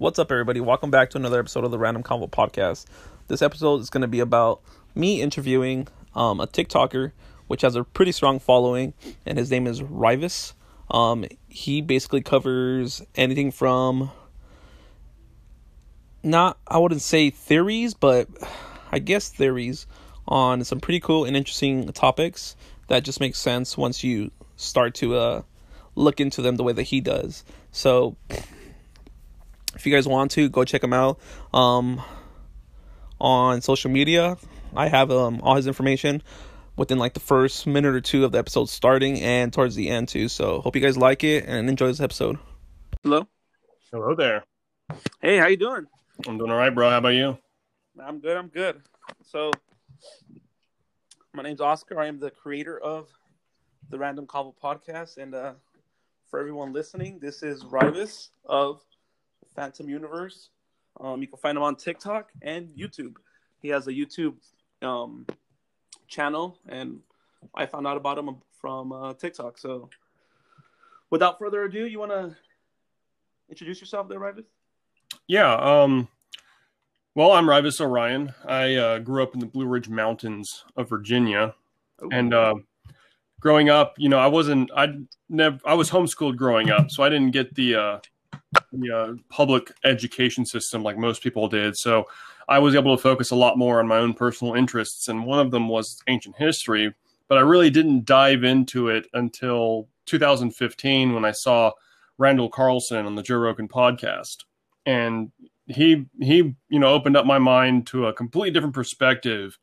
What's up, everybody? Welcome back to another episode of the Random Convo Podcast. This episode is going to be about me interviewing um, a TikToker, which has a pretty strong following, and his name is Rivas. Um, he basically covers anything from not, I wouldn't say theories, but I guess theories on some pretty cool and interesting topics that just makes sense once you start to uh, look into them the way that he does. So if you guys want to go check him out um, on social media. I have um, all his information within like the first minute or two of the episode starting and towards the end too. So hope you guys like it and enjoy this episode. Hello? Hello there. Hey how you doing? I'm doing all right bro. How about you? I'm good i'm good. So my name's oscar. I am the creator of the random convo podcast. And uh, for everyone listening this is rivis of Phantom Universe. Um, you can find him on TikTok and YouTube. He has a YouTube um, channel, and I found out about him from uh, TikTok. So, without further ado, you want to introduce yourself there, Rivis? Yeah. Um, well, I'm Rivis Orion. I uh, grew up in the Blue Ridge Mountains of Virginia, Ooh. and uh, growing up, you know, I wasn't. I never. I was homeschooled growing up, so I didn't get the uh, the uh, public education system like most people did. So I was able to focus a lot more on my own personal interests, and one of them was ancient history. But I really didn't dive into it until 2015 when I saw Randall Carlson on the Joe Rogan podcast, and he he you know opened up my mind to a completely different perspective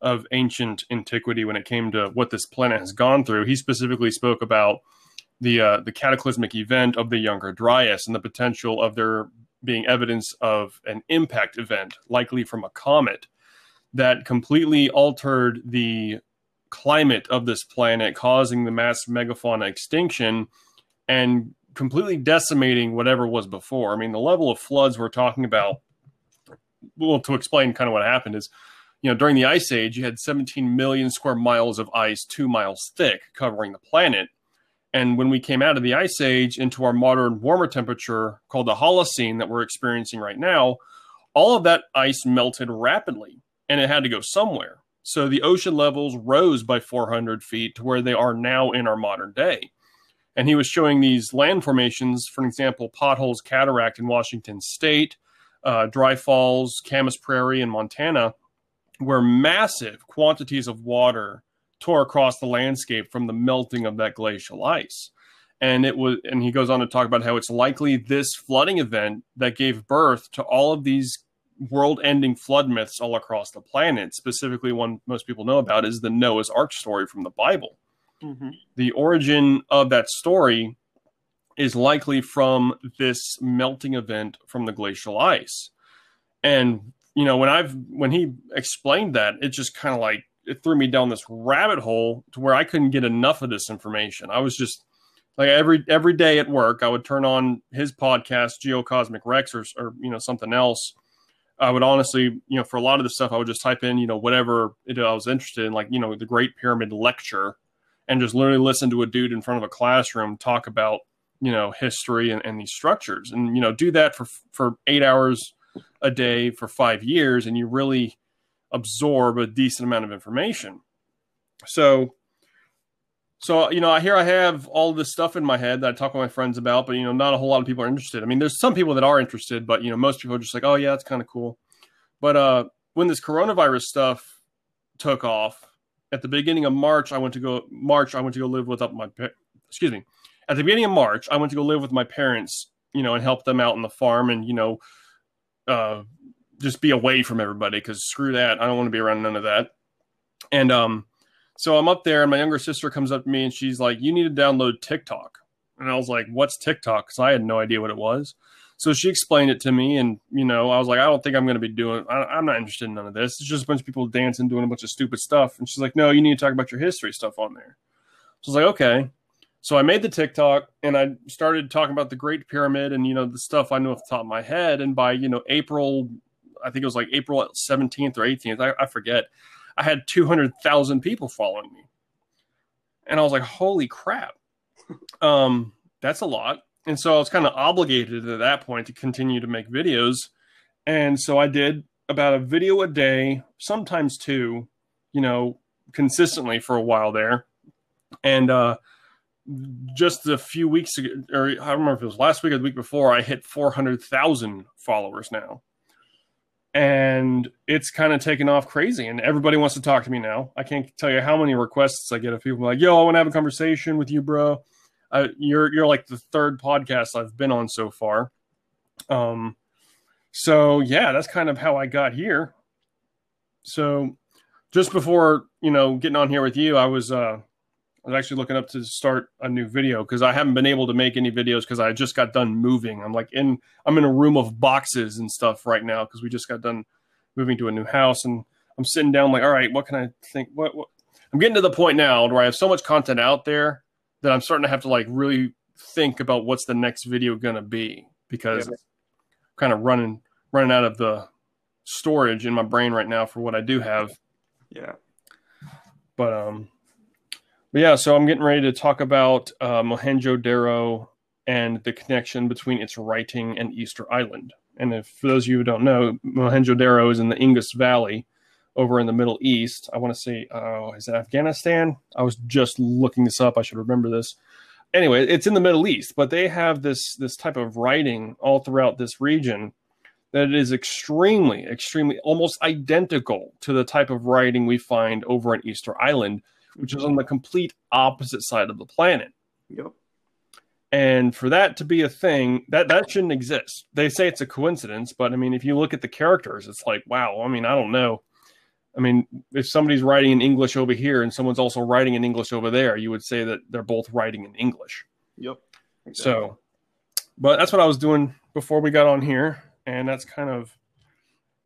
of ancient antiquity when it came to what this planet has gone through. He specifically spoke about the uh, the cataclysmic event of the Younger Dryas and the potential of there being evidence of an impact event, likely from a comet, that completely altered the climate of this planet, causing the mass megafauna extinction and completely decimating whatever was before. I mean, the level of floods we're talking about. Well, to explain kind of what happened is, you know, during the ice age, you had 17 million square miles of ice, two miles thick, covering the planet and when we came out of the ice age into our modern warmer temperature called the Holocene that we're experiencing right now, all of that ice melted rapidly and it had to go somewhere. So the ocean levels rose by 400 feet to where they are now in our modern day. And he was showing these land formations, for example, Potholes Cataract in Washington State, uh, Dry Falls, Camas Prairie in Montana, where massive quantities of water tore across the landscape from the melting of that glacial ice. And it was, and he goes on to talk about how it's likely this flooding event that gave birth to all of these world-ending flood myths all across the planet. Specifically, one most people know about is the Noah's Ark story from the Bible. Mm-hmm. The origin of that story is likely from this melting event from the glacial ice. And you know, when I've when he explained that, it just kind of like it threw me down this rabbit hole to where I couldn't get enough of this information. I was just like every every day at work, I would turn on his podcast, Geocosmic Rex, or, or you know something else. I would honestly, you know, for a lot of the stuff, I would just type in, you know, whatever it, I was interested in, like you know, the Great Pyramid lecture, and just literally listen to a dude in front of a classroom talk about you know history and, and these structures, and you know, do that for for eight hours a day for five years, and you really absorb a decent amount of information. So, so you know, here I have all this stuff in my head that I talk with my friends about, but you know, not a whole lot of people are interested. I mean, there's some people that are interested, but you know, most people are just like, oh yeah, that's kind of cool. But uh, when this coronavirus stuff took off at the beginning of March, I went to go March. I went to go live with up my excuse me. At the beginning of March, I went to go live with my parents, you know, and help them out on the farm and you know, uh, just be away from everybody because screw that. I don't want to be around none of that. And um, so I'm up there, and my younger sister comes up to me and she's like, "You need to download TikTok." And I was like, "What's TikTok?" Because I had no idea what it was. So she explained it to me, and you know, I was like, "I don't think I'm going to be doing. I, am not interested in none of this. It's just a bunch of people dancing, doing a bunch of stupid stuff." And she's like, "No, you need to talk about your history stuff on there." So I was like, "Okay." So I made the TikTok and I started talking about the Great Pyramid and you know the stuff I knew off the top of my head. And by you know April I think it was like April 17th or 18th. I, I forget. I had 200,000 people following me. And I was like, holy crap. um, that's a lot. and so I was kind of obligated at that point to continue to make videos. And so I did about a video a day, sometimes two, you know, consistently for a while there. And uh, just a few weeks ago, or I remember if it was last week or the week before, I hit 400,000 followers now. And it's kind of taken off crazy, and everybody wants to talk to me now. I can't tell you how many requests I get of people like, "Yo, I want to have a conversation with you, bro." Uh, you're you're like the third podcast I've been on so far. Um, so yeah, that's kind of how I got here. So just before you know getting on here with you, I was uh, I was actually looking up to start a new video because I haven't been able to make any videos because I just got done moving. I'm like in I'm in a room of boxes and stuff right now because we just got done moving to a new house and I'm sitting down like, all right, what can I think? What, what? I'm getting to the point now where I have so much content out there that I'm starting to have to like really think about what's the next video gonna be because yeah. kind of running running out of the storage in my brain right now for what I do have. Yeah. But um but yeah, so I'm getting ready to talk about uh, Mohenjo-Daro and the connection between its writing and Easter Island. And if for those of you who don't know, Mohenjo-Daro is in the Indus Valley over in the Middle East. I want to say, oh, is it Afghanistan? I was just looking this up. I should remember this. Anyway, it's in the Middle East, but they have this this type of writing all throughout this region that is extremely, extremely, almost identical to the type of writing we find over on Easter Island which is on the complete opposite side of the planet. Yep. And for that to be a thing, that that shouldn't exist. They say it's a coincidence, but I mean, if you look at the characters, it's like, wow. I mean, I don't know. I mean, if somebody's writing in English over here and someone's also writing in English over there, you would say that they're both writing in English. Yep. Exactly. So, but that's what I was doing before we got on here, and that's kind of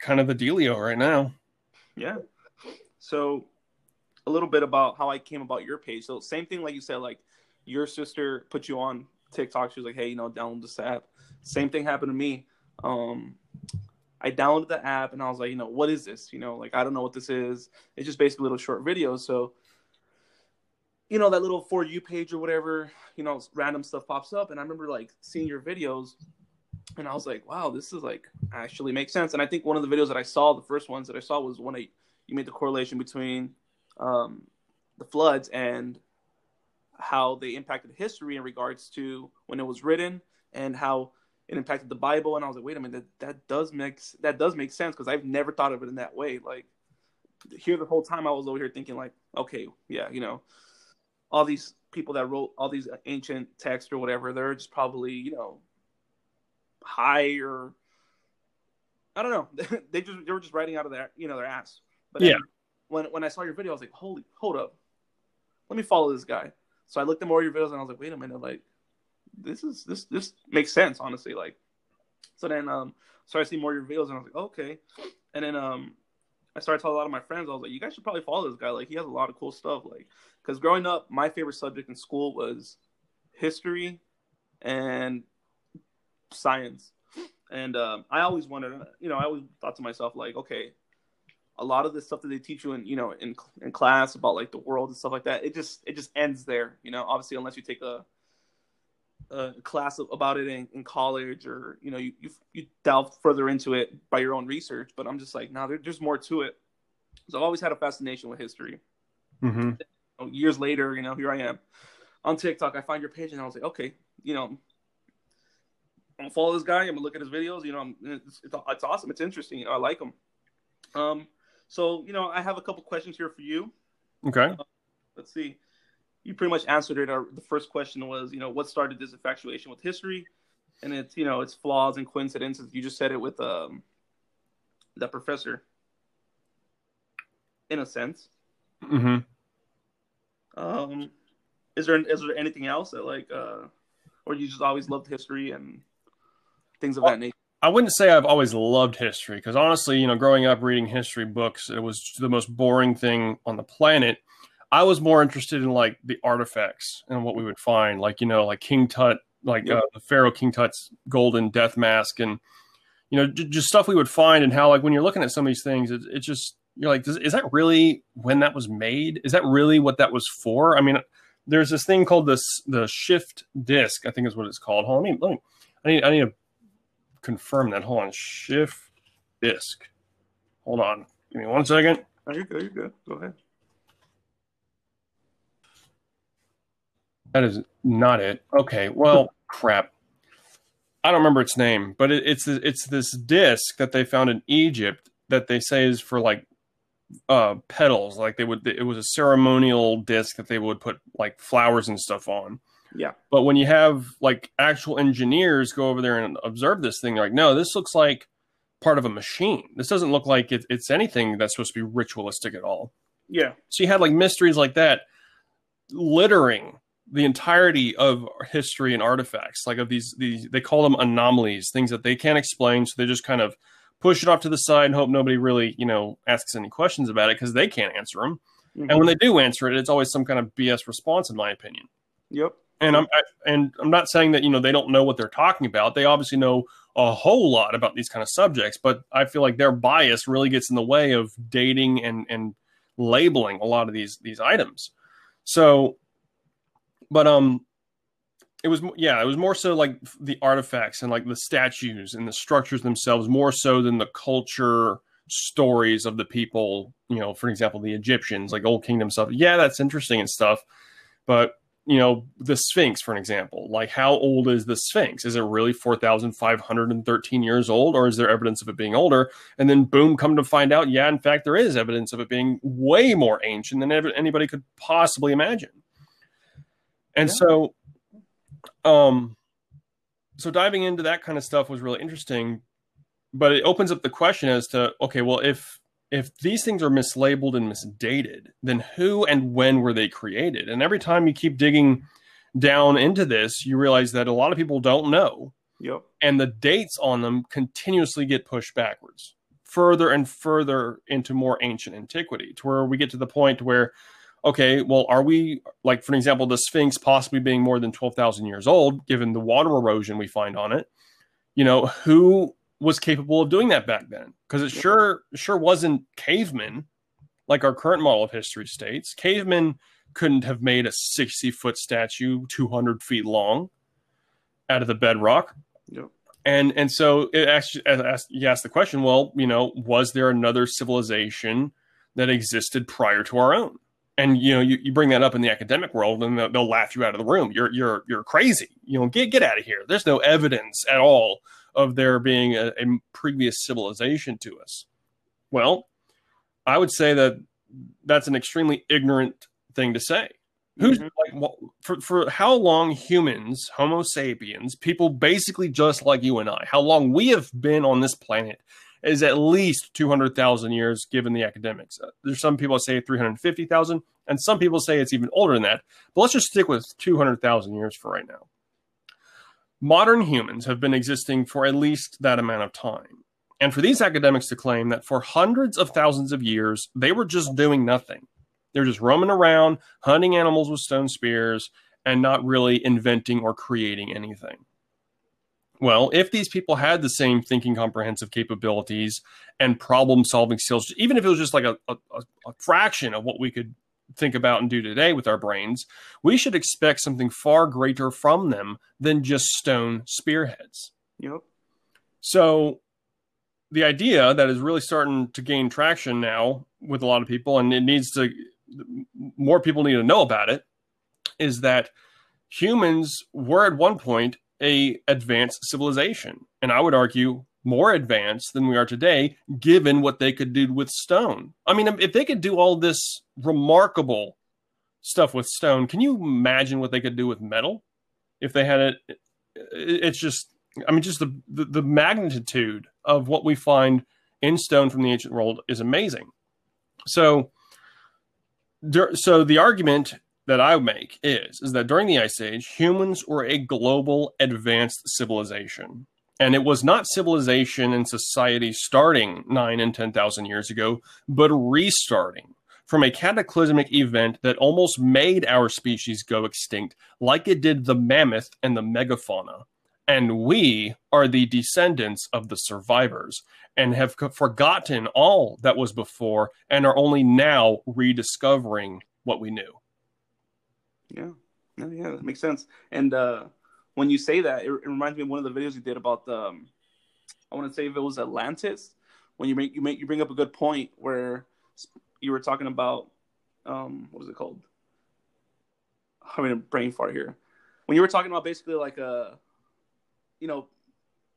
kind of the dealio right now. Yeah. So a little bit about how I came about your page. So same thing, like you said, like your sister put you on TikTok. She was like, "Hey, you know, download this app." Same thing happened to me. Um, I downloaded the app and I was like, you know, what is this? You know, like I don't know what this is. It's just basically little short videos. So, you know, that little for you page or whatever, you know, random stuff pops up, and I remember like seeing your videos, and I was like, wow, this is like actually makes sense. And I think one of the videos that I saw, the first ones that I saw was when I you made the correlation between um, the floods and how they impacted history in regards to when it was written and how it impacted the Bible. And I was like, wait a minute, that, that does make that does make sense because I've never thought of it in that way. Like here, the whole time I was over here thinking like, okay, yeah, you know, all these people that wrote all these ancient texts or whatever, they're just probably you know high or I don't know. they just they were just writing out of their you know their ass. But yeah when when I saw your video, I was like, holy, hold up, let me follow this guy. So I looked at more of your videos and I was like, wait a minute, like this is this this makes sense, honestly. Like, so then um, started seeing more of your videos and I was like, okay, and then um, I started telling a lot of my friends, I was like, you guys should probably follow this guy. Like, he has a lot of cool stuff. Like, because growing up, my favorite subject in school was history and science. And um, I always wanted, you know, I always thought to myself, like, okay, a lot of the stuff that they teach you in you know in in class about like the world and stuff like that it just it just ends there you know obviously unless you take a a class about it in, in college or you know you, you, you delve further into it by your own research but i'm just like now there, there's more to it. So i've always had a fascination with history. Mm-hmm. you know, years later you know here i am on tiktok i find your page and i was like okay you know i'm gonna follow this guy i'm gonna look at his videos you know it's, it's, it's awesome it's interesting you know i like him. Um so, you know, I have a couple questions here for you. Okay. Uh, let's see. You pretty much answered it. Our, the first question was, you know, what started this infatuation with history? And it's, you know, it's flaws and coincidences. You just said it with um, that professor, in a sense. Mm-hmm. Um, is there is there anything else that like, uh, or you just always loved history and things of that nature? I wouldn't say I've always loved history because honestly, you know, growing up reading history books, it was the most boring thing on the planet. I was more interested in like the artifacts and what we would find, like you know, like King Tut, like uh, the Pharaoh King Tut's golden death mask, and you know, j- just stuff we would find, and how like when you're looking at some of these things, it's it just you're like, is that really when that was made? Is that really what that was for? I mean, there's this thing called this the shift disk. I think is what it's called. Hold on, let me, let me I need I need to confirm that. Hold on, shift disk. Hold on, give me one second. Oh, you're good. You're good. Go ahead. That is not it. Okay, well, crap. I don't remember its name, but it, it's it's this disc that they found in Egypt that they say is for like uh petals. Like they would, it was a ceremonial disc that they would put like flowers and stuff on. Yeah. But when you have like actual engineers go over there and observe this thing, they're like, no, this looks like part of a machine. This doesn't look like it, it's anything that's supposed to be ritualistic at all. Yeah. So you had like mysteries like that littering the entirety of history and artifacts, like of these these they call them anomalies, things that they can't explain, so they just kind of push it off to the side and hope nobody really, you know, asks any questions about it because they can't answer them. Mm-hmm. And when they do answer it, it's always some kind of BS response, in my opinion. Yep. And I'm I, and I'm not saying that you know they don't know what they're talking about. They obviously know a whole lot about these kind of subjects, but I feel like their bias really gets in the way of dating and and labeling a lot of these these items. So but um it was yeah it was more so like the artifacts and like the statues and the structures themselves more so than the culture stories of the people you know for example the egyptians like old kingdom stuff yeah that's interesting and stuff but you know the sphinx for an example. Like how old is the sphinx? Is it really 4513 years old or is there evidence of it being older? And then boom come to find out yeah in fact there is evidence of it being way more ancient than anybody could possibly imagine. And yeah. so, um, so diving into that kind of stuff was really interesting, but it opens up the question as to okay, well, if if these things are mislabeled and misdated, then who and when were they created? And every time you keep digging down into this, you realize that a lot of people don't know. Yep. And the dates on them continuously get pushed backwards, further and further into more ancient antiquity, to where we get to the point where okay, well, are we like, for example, the Sphinx possibly being more than 12,000 years old, given the water erosion we find on it? You know, who was capable of doing that back then? Because it sure sure wasn't cavemen, like our current model of history states. Cavemen couldn't have made a 60 foot statue 200 feet long out of the bedrock. Yep. And and so it actually asked, you asked the question, well, you know, was there another civilization that existed prior to our own? and you know you, you bring that up in the academic world and they'll, they'll, laugh you out of the room you're you're you're crazy you know get get out of here there's no evidence at all of there being a, a previous civilization to us well i would say that that's an extremely ignorant thing to say who's mm-hmm. like for, for how long humans homo sapiens people basically just like you and i how long we have been on this planet is at least 200,000 years given the academics. Uh, there's some people say 350,000 and some people say it's even older than that. But let's just stick with 200,000 years for right now. Modern humans have been existing for at least that amount of time. And for these academics to claim that for hundreds of thousands of years, they were just doing nothing. They're just roaming around, hunting animals with stone spears, and not really inventing or creating anything. Well, if these people had the same thinking comprehensive capabilities and problem solving skills, even if it was just like a, a, a, fraction of what we could think about and do today with our brains, we should expect something far greater from them than just stone spearheads. Yep. So the idea that is really starting to gain traction now with a lot of people, and it needs to, more people need to know about it, is that humans were at one point a advanced civilization, and I would argue more advanced than we are today, given what they could do with stone. I mean, if they could do all this remarkable stuff with stone, can you imagine what they could do with metal? If they had it, it's just, I mean, just the, the, the magnitude of what we find in stone from the ancient world is amazing. So, so the argument that I make is is that during the Ice Age, humans were a global advanced civilization. And it was not civilization and society starting nine and 10,000 years ago, but restarting from a cataclysmic event that almost made our species go extinct, like it did the mammoth and the megafauna. And we are the descendants of the survivors and have forgotten all that was before and are only now rediscovering what we knew. Yeah, yeah, yeah, that makes sense. And uh, when you say that, it, it, reminds me of one of the videos you did about the. Um, I want to say if it was Atlantis, when you make you make you bring up a good point where you were talking about um, what is it called? I'm having a brain fart here. When you were talking about basically like a, uh, you know,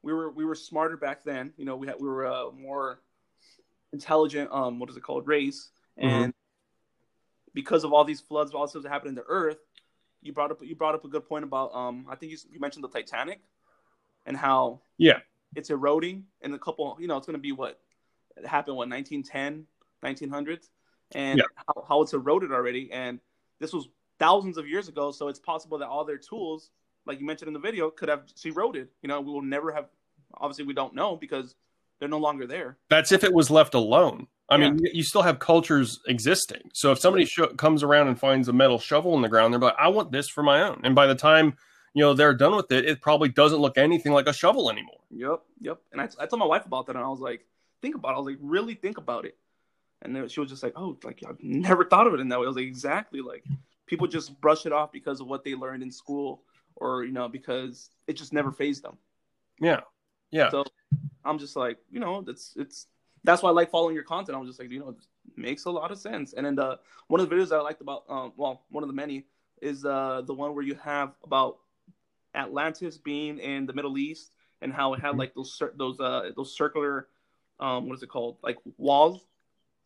we were we were smarter back then. You know, we had we were a more intelligent. Um, what is it called? Race, mm-hmm. and mm-hmm. because of all these floods, all this stuff that happened in the Earth, you brought up you brought up a good point about um. I think you you mentioned the Titanic, and how yeah it's eroding in a couple. You know, it's going to be what it happened what 1910, 1900s, and yeah. how, how it's eroded already. And this was thousands of years ago. So it's possible that all their tools, like you mentioned in the video, could have eroded. You know, we will never have. Obviously, we don't know because they're no longer there. That's if it was left alone. I yeah. mean, you still have cultures existing. So if somebody sh- comes around and finds a metal shovel in the ground, they're like, "I want this for my own." And by the time you know they're done with it, it probably doesn't look anything like a shovel anymore. Yep, yep. And I, I told my wife about that, and I was like, "Think about it." I was like, "Really think about it." And then she was just like, "Oh, like I've never thought of it in that way." I was like, "Exactly." Like people just brush it off because of what they learned in school or you know because it just never fazed them yeah yeah so i'm just like you know that's it's that's why i like following your content. I was just like you know it makes a lot of sense. And then the one of the videos i liked about um, well one of the many is uh the one where you have about atlantis being in the middle east and how it had mm-hmm. like those those uh those circular um what is it called? Like walls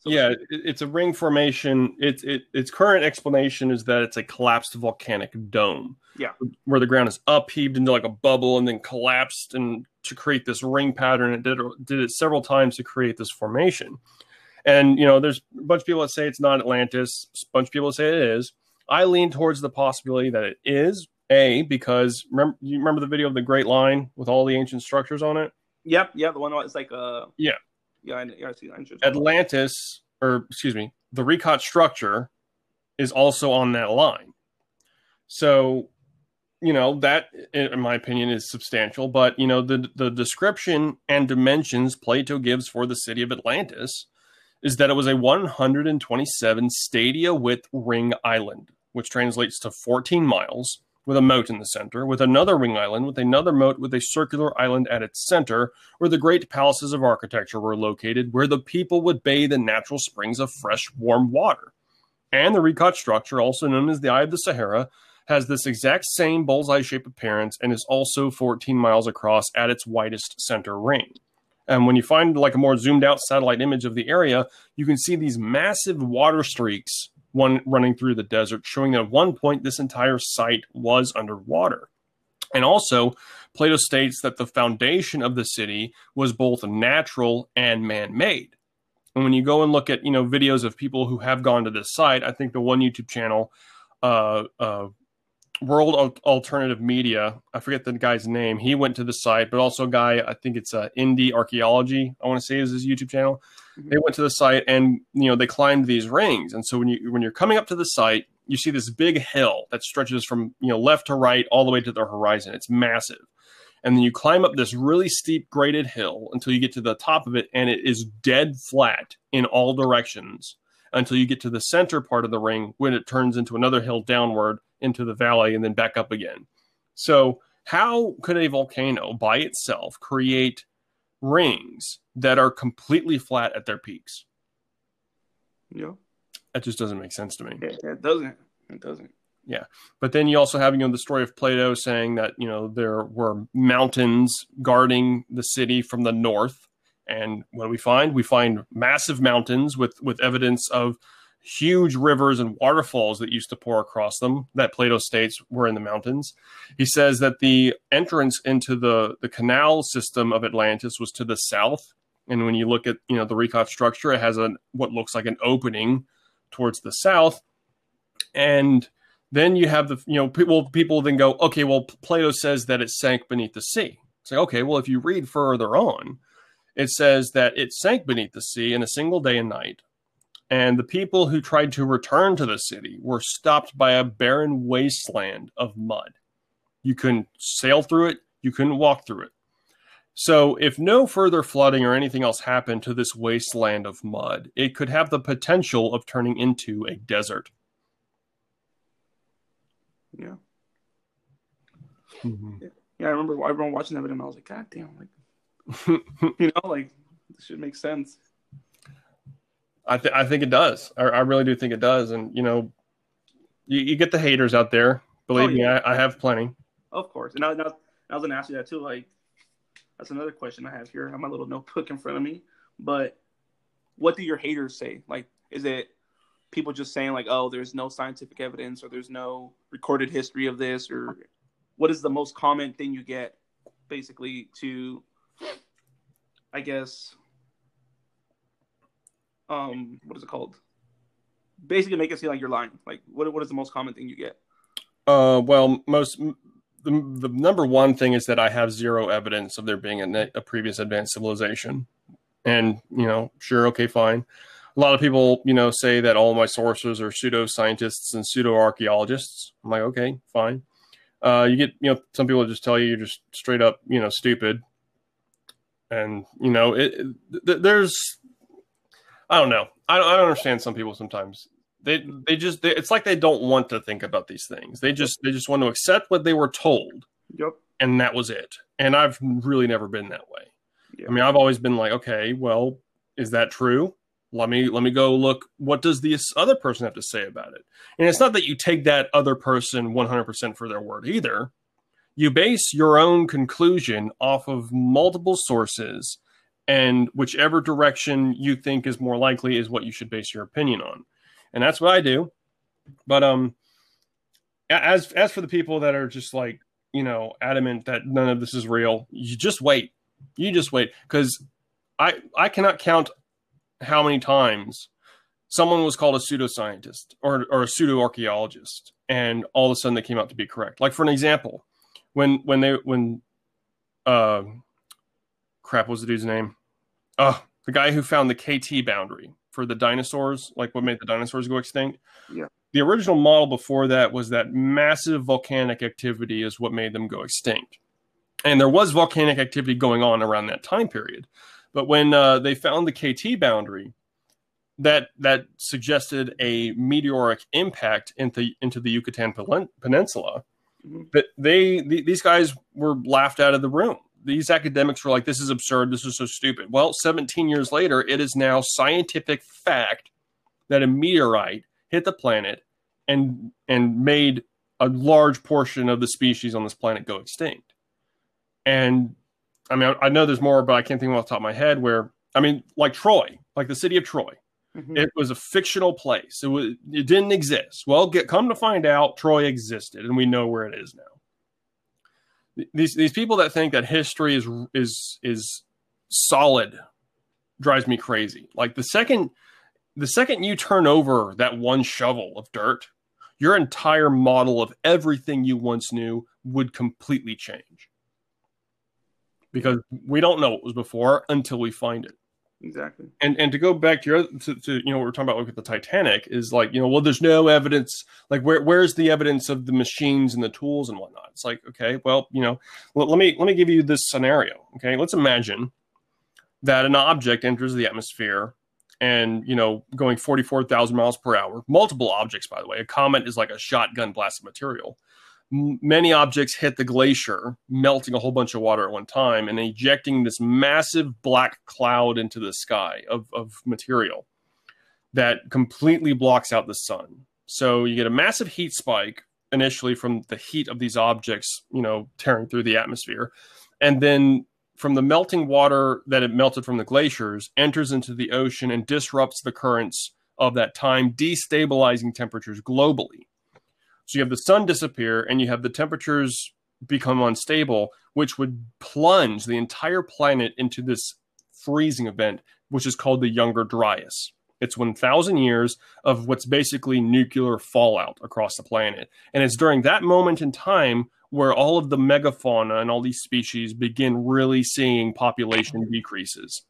so yeah, it, it's a ring formation. Its it, its current explanation is that it's a collapsed volcanic dome. Yeah, where the ground is upheaved into like a bubble and then collapsed and to create this ring pattern. It did did it several times to create this formation. And you know, there's a bunch of people that say it's not Atlantis. A bunch of people that say it is. I lean towards the possibility that it is. A because remember you remember the video of the Great Line with all the ancient structures on it. Yep, yeah, the one that's like uh yeah yeah, I, yeah, I see. Atlantis, or excuse me, the Richat structure is also on that line. So, you know, that, in my opinion, is substantial. But, you know, the, the description and dimensions Plato gives for the city of Atlantis is that it was a 127 stadia width ring island, which translates to 14 miles with a moat in the center, with another ring island, with another moat with a circular island at its center, where the great palaces of architecture were located, where the people would bathe in natural springs of fresh, warm water. And the Richat structure, also known as the Eye of the Sahara, has this exact same bullseye shape appearance and is also 14 miles across at its widest center ring. And when you find like a more zoomed out satellite image of the area, you can see these massive water streaks one running through the desert, showing that at one point this entire site was underwater. And also, Plato states that the foundation of the city was both natural and man-made. And when you go and look at you know videos of people who have gone to this site, I think the one YouTube channel, uh, uh, World Alternative Media. I forget the guy's name. He went to the site, but also a guy, I think it's uh, Indie Archaeology. I want to say is his YouTube channel. They went to the site and you know they climbed these rings. And so when you when you're coming up to the site, you see this big hill that stretches from you know left to right all the way to the horizon. It's massive. And then you climb up this really steep graded hill until you get to the top of it, and it is dead flat in all directions until you get to the center part of the ring when it turns into another hill downward into the valley and then back up again. So, how could a volcano by itself create rings that are completely flat at their peaks? Yeah. That just doesn't make sense to me. It, it doesn't. It doesn't. Yeah. But then you also have, you know, the story of Plato saying that, you know, there were mountains guarding the city from the north. And what do we find? We find massive mountains with with evidence of huge rivers and waterfalls that used to pour across them that Plato states were in the mountains. He says that the entrance into the, the canal system of Atlantis was to the south. And when you look at, you know, the Richat structure, it has a what looks like an opening towards the south. And then you have the, you know, people people then go, okay, well, Plato says that it sank beneath the sea. Say, like, okay, well, if you read further on, it says that it sank beneath the sea in a single day and night and the people who tried to return to the city were stopped by a barren wasteland of mud. You couldn't sail through it, you couldn't walk through it. So, if no further flooding or anything else happened to this wasteland of mud, it could have the potential of turning into a desert. Yeah. Mhm. Yeah, I remember I remember watching that video and I was like, God damn, like you know, like this should make sense. I, th- I think it does. I, I really do think it does. And, you know, you, you get the haters out there. Believe Oh, me. I, I have plenty. Of course. And I, and I, was- I was gonna ask you that too. Like that's another question I have here. I have my little notebook in front of me. But what do your haters say? Like, is it people just saying like, oh, there's no scientific evidence or there's no recorded history of this or what is the most common thing you get basically to I guess um what is it called? Basically make it seem like you're lying. Like what what is the most common thing you get? Uh, well, most the, the number one thing is that I have zero evidence of there being a, a previous advanced civilization, and you know, sure, okay, fine. A lot of people, you know, say that all my sources are pseudo scientists and pseudo archaeologists. I'm like, okay, fine. Uh, you get, you know, some people just tell you you're just straight up, you know, stupid, and you know, it, th- there's, I don't know, I don't, I don't understand some people sometimes. They they just they, it's like they don't want to think about these things. They just they just want to accept what they were told. Yep. and that was it. And i've really never been that way. I mean i've always been like okay well is that true? Let me let me go look. What does this other person have to say about it? And it's not that you take that other person 100% for their word either. You base your own conclusion off of multiple sources and whichever direction you think is more likely is what you should base your opinion on and that's what I do. But um, as as for the people that are just like you know adamant that none of this is real, you just wait. You just wait because I I cannot count how many times someone was called a pseudoscientist or or a pseudo archaeologist, and all of a sudden they came out to be correct. Like for an example, when when they when uh crap was the dude's name? Oh, the guy who found the KT boundary for the dinosaurs, like what made the dinosaurs go extinct. Yeah. The original model before that was that massive volcanic activity is what made them go extinct. And there was volcanic activity going on around that time period. But when uh, they found the KT boundary, that that suggested a meteoric impact into into the Yucatan Peninsula. Mhm. But they th- these guys were laughed out of the room. These academics were like, "This is absurd. This is so stupid." Well, 17 years later, it is now scientific fact that a meteorite hit the planet and and made a large portion of the species on this planet go extinct. And I mean, I, I know there's more, but I can't think of off the top of my head. Where I mean, like Troy, like the city of Troy, Mhm. it was a fictional place. It was it didn't exist. Well, get come to find out, Troy existed, and we know where it is now. Th- These these people that think that history is is is solid drives me crazy. Like the second the second you turn over that one shovel of dirt, your entire model of everything you once knew would completely change. Because we don't know what was before until we find it Exactly. and and to go back to your to, to you know what we're talking about like with the Titanic is like you know well there's no evidence like where where's the evidence of the machines and the tools and whatnot it's like okay well you know let, let me let me give you this scenario okay let's imagine that an object enters the atmosphere and you know going 44,000 miles per hour multiple objects by the way a comet is like a shotgun blast of material many objects hit the glacier melting a whole bunch of water at one time and ejecting this massive black cloud into the sky of, of material that completely blocks out the sun so you get a massive heat spike initially from the heat of these objects you know tearing through the atmosphere and then from the melting water that it melted from the glaciers enters into the ocean and disrupts the currents of that time, destabilizing temperatures globally. So you have the sun disappear and you have the temperatures become unstable, which would plunge the entire planet into this freezing event, which is called the Younger Dryas. It's 1,000 years of what's basically nuclear fallout across the planet. And it's during that moment in time where all of the megafauna and all these species begin really seeing population decreases.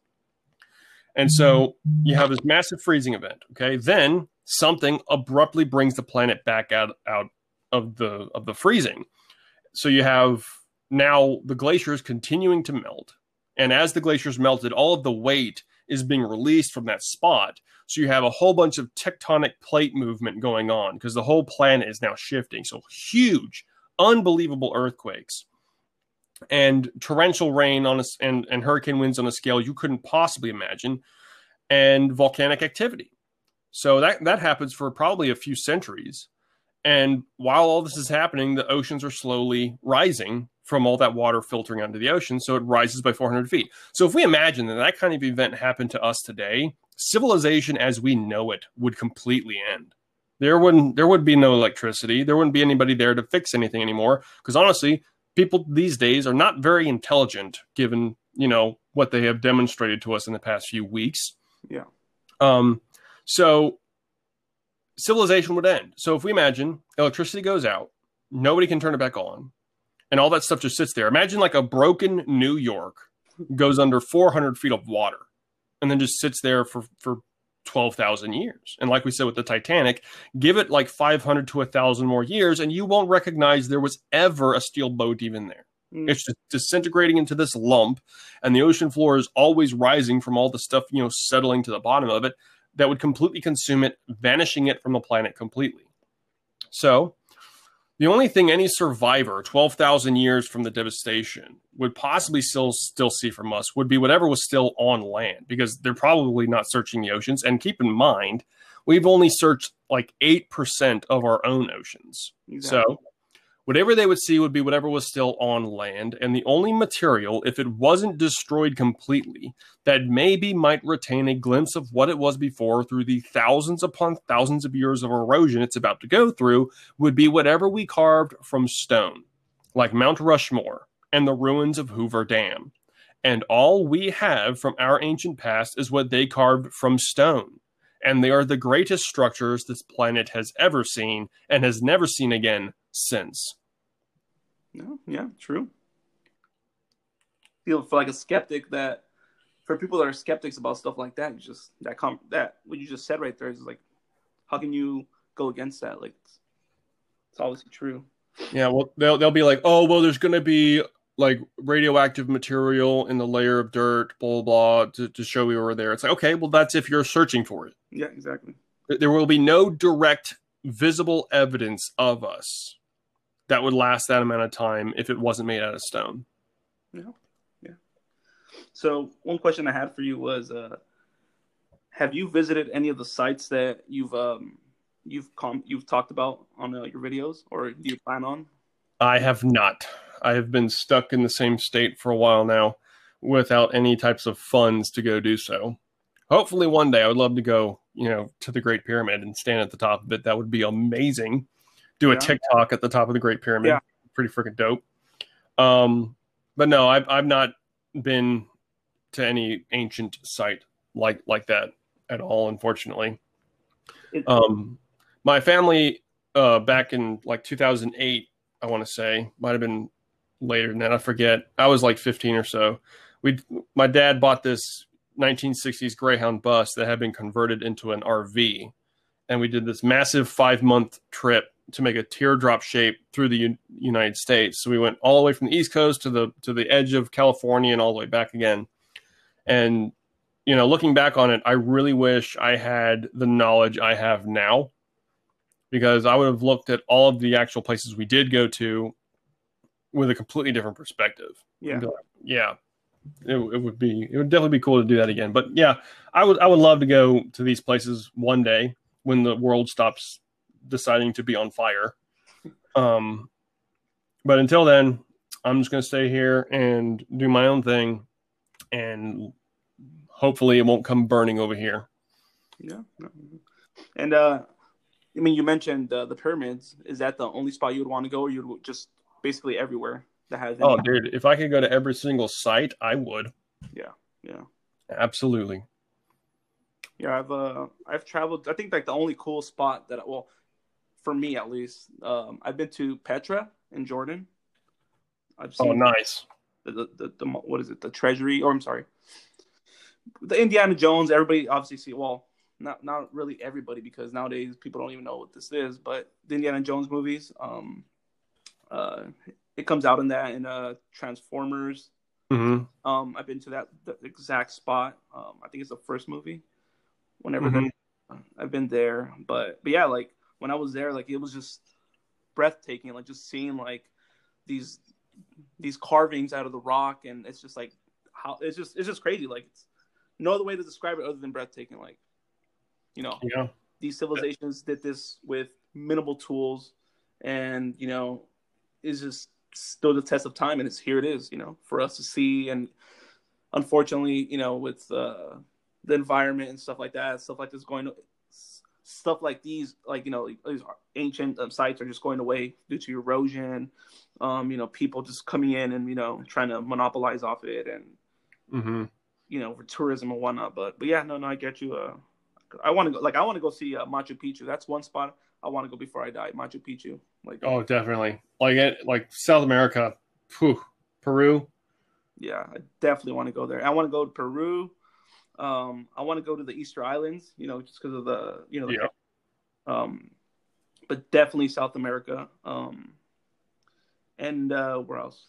And so you have this massive freezing event. Okay. Then something abruptly brings the planet back out, out of the of the freezing. So you have now the glaciers continuing to melt. And as the glaciers melted, all of the weight is being released from that spot. So you have a whole bunch of tectonic plate movement going on because the whole planet is now shifting. So huge, unbelievable earthquakes and torrential rain on a, and, and hurricane winds on a scale you couldn't possibly imagine, and volcanic activity. So that that happens for probably a few centuries. And while all this is happening, the oceans are slowly rising from all that water filtering onto the ocean. So it rises by 400 feet. So if we imagine that that kind of event happened to us today, civilization as we know it would completely end. There wouldn't there would be no electricity. There wouldn't be anybody there to fix anything anymore. Because honestly, people these days are not very intelligent given you know what they have demonstrated to us in the past few weeks yeah um so civilization would end so if we imagine electricity goes out nobody can turn it back on and all that stuff just sits there imagine like a broken new york goes under 400 feet of water and then just sits there for for 12,000 years. And like we said with the Titanic, give it like 500 to 1,000 more years, and you won't recognize there was ever a steel boat even there. Mm. It's just disintegrating into this lump, and the ocean floor is always rising from all the stuff, you know, settling to the bottom of it that would completely consume it, vanishing it from the planet completely. So, the only thing any survivor 12,000 years from the devastation would possibly still still see from us would be whatever was still on land because they're probably not searching the oceans and keep in mind we've only searched like 8% of our own oceans. Exactly. So Whatever they would see would be whatever was still on land, and the only material, if it wasn't destroyed completely, that maybe might retain a glimpse of what it was before through the thousands upon thousands of years of erosion it's about to go through, would be whatever we carved from stone, like Mount Rushmore and the ruins of Hoover Dam. And all we have from our ancient past is what they carved from stone and they are the greatest structures this planet has ever seen and has never seen again since. No, yeah, true. Feel for like a skeptic that for people that are skeptics about stuff like that, just that com that what you just said right there is like, how can you go against that? Like, it's, it's obviously true. Yeah, well, they'll they'll be like, oh, well, there's gonna be like radioactive material in the layer of dirt, blah blah, blah to, to show we were there. It's like, okay, well, that's if you're searching for it. Yeah, exactly. There will be no direct visible evidence of us that would last that amount of time if it wasn't made out of stone. Yeah, yeah. So one question I had for you was, uh, have you visited any of the sites that you've um, you've com- you've talked about on uh, your videos, or do you plan on? I have not. I have been stuck in the same state for a while now, without any types of funds to go do so. Hopefully, one day I would love to go, you know, to the Great Pyramid and stand at the top of it. That would be amazing do a yeah. TikTok at the top of the Great Pyramid. Yeah. Pretty freaking dope. Um, but no, I've I've not been to any ancient site like like that at all, unfortunately. Um, my family uh, back in like 2008, I want to say, might have been later than that. I forget. I was like 15 or so. We, my dad bought this 1960s Greyhound bus that had been converted into an RV, and we did this massive five month trip to make a teardrop shape through the U- United States. So we went all the way from the East Coast to the to the edge of California and all the way back again. And you know, looking back on it, I really wish I had the knowledge I have now because I would have looked at all of the actual places we did go to with a completely different perspective. Yeah. Like, yeah. It, it would be it would definitely be cool to do that again. But yeah, I would I would love to go to these places one day when the world stops deciding to be on fire. Um, but until then, I'm just going to stay here and do my own thing, and hopefully, it won't come burning over here. Yeah, and uh, I mean, you mentioned uh, the pyramids. Is that the only spot you would want to go, or you would just basically everywhere that has? Oh, dude, if I could go to every single site, I would. Yeah, yeah, absolutely. Yeah, I've uh, I've traveled. I think like the only cool spot that well, for me at least. Um, I've been to Petra in Jordan. I've oh, seen oh, nice. The, the, the, the, what is it? The Treasury, or I'm sorry, the Indiana Jones. Everybody obviously see. Well, not not really everybody because nowadays people don't even know what this is. But the Indiana Jones movies, um, uh, it comes out in that in uh Transformers. Mm-hmm. Um, I've been to that the exact spot. Um, I think it's the first movie. Whenever Mhm. they, I've been there, but but yeah, like when I was there, like it was just breathtaking. Like just seeing like these these carvings out of the rock, and it's just like how it's just it's just crazy. Like it's no other way to describe it other than breathtaking. Like you know, Yeah. these civilizations did this with minimal tools and you know is just still the test of time and it's here it is you know for us to see and unfortunately you know with uh, the environment and stuff like that stuff like this going to stuff like these like you know these ancient um, sites are just going away due to erosion um you know people just coming in and you know trying to monopolize off it and Mm-hmm. you know for tourism and whatnot but but yeah no no i get you uh i want to go like i want to go see uh, machu picchu that's one spot i want to go before i die machu picchu like Oh, definitely. Like it, like South America, whew, Peru. yeah i definitely want to go there i want to go to peru um i want to go to the easter islands you know just because of the you know the, Yeah. um but definitely south america um and uh where else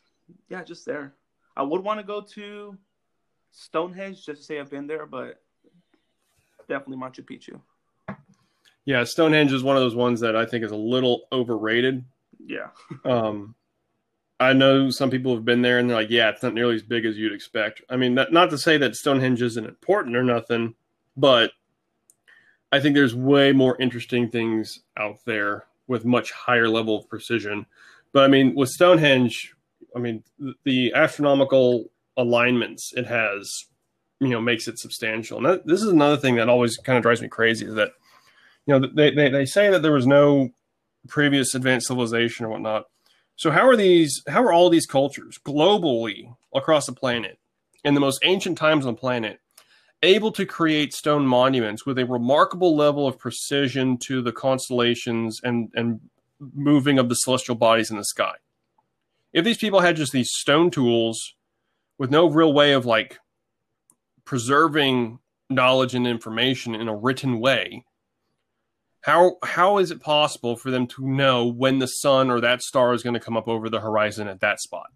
yeah just there i would want to go to stonehenge just to say i've been there but definitely machu picchu Yeah, Stonehenge is one of those ones that I think is a little overrated. yeah Um, I know some people have been there and they're like, yeah, it's not nearly as big as you'd expect. I mean, that, not to say that Stonehenge isn't important or nothing, but I think there's way more interesting things out there with much higher level of precision. But I mean, with Stonehenge, I mean, th- the astronomical alignments it has, you know, makes it substantial. And that, this is another thing that always kind of drives me crazy is that, you know, they, they, they say that there was no previous advanced civilization or whatnot. So how are these? How are all these cultures globally across the planet, in the most ancient times on the planet, able to create stone monuments with a remarkable level of precision to the constellations and and moving of the celestial bodies in the sky? If these people had just these stone tools with no real way of like preserving knowledge and information in a written way, how how is it possible for them to know when the sun or that star is going to come up over the horizon at that spot?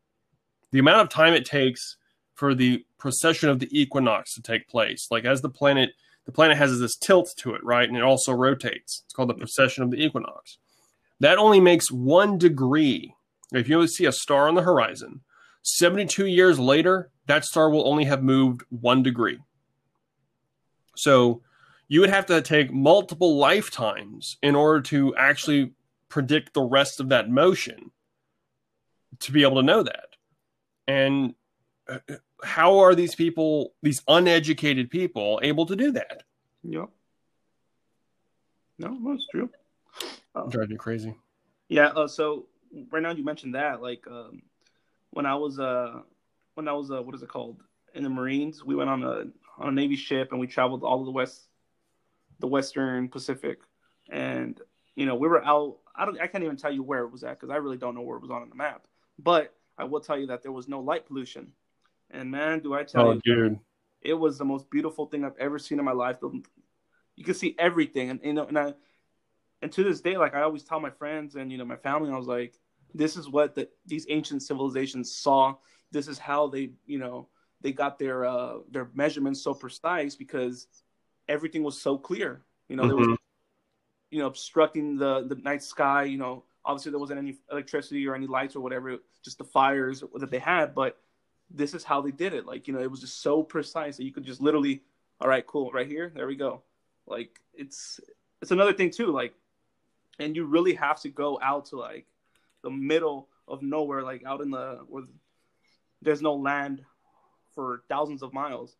The amount of time it takes for the precession of the equinox to take place, like as the planet the planet has this tilt to it, right, and it also rotates. It's called the precession of the equinox. That only makes one degree. If you only see a star on the horizon, 72 years later, that star will only have moved one degree. So you would have to take multiple lifetimes in order to actually predict the rest of that motion to be able to know that. And uh, how are these people, these uneducated people, able to do that? Yep. No, that's true. Drive me crazy. Yeah. Uh, so right now you mentioned that, like, um, when I was uh, when I was uh, what is it called in the Marines, we went on a on a Navy ship and we traveled all of the west, the Western Pacific, and you know we were out. I don't. I can't even tell you where it was at because I really don't know where it was on the map. But I will tell you that there was no light pollution, and man, do I tell Oh, you, dude. it was the most beautiful thing I've ever seen in my life. You could see everything, and you know, and I, and to this day, like I always tell my friends and you know my family, I was like, this is what the, these ancient civilizations saw. This is how they, you know, they got their uh, their measurements so precise because everything was so clear. You know, there was, Mhm. you know, obstructing the the night sky. You know, obviously there wasn't any electricity or any lights or whatever, just the fires that they had. But this is how they did it. Like, you know, it was just so precise that you could just literally, all right, cool, right here, there we go. Like, it's it's another thing too. Like, and you really have to go out to like the middle of nowhere, like out in the where there's no land for thousands of miles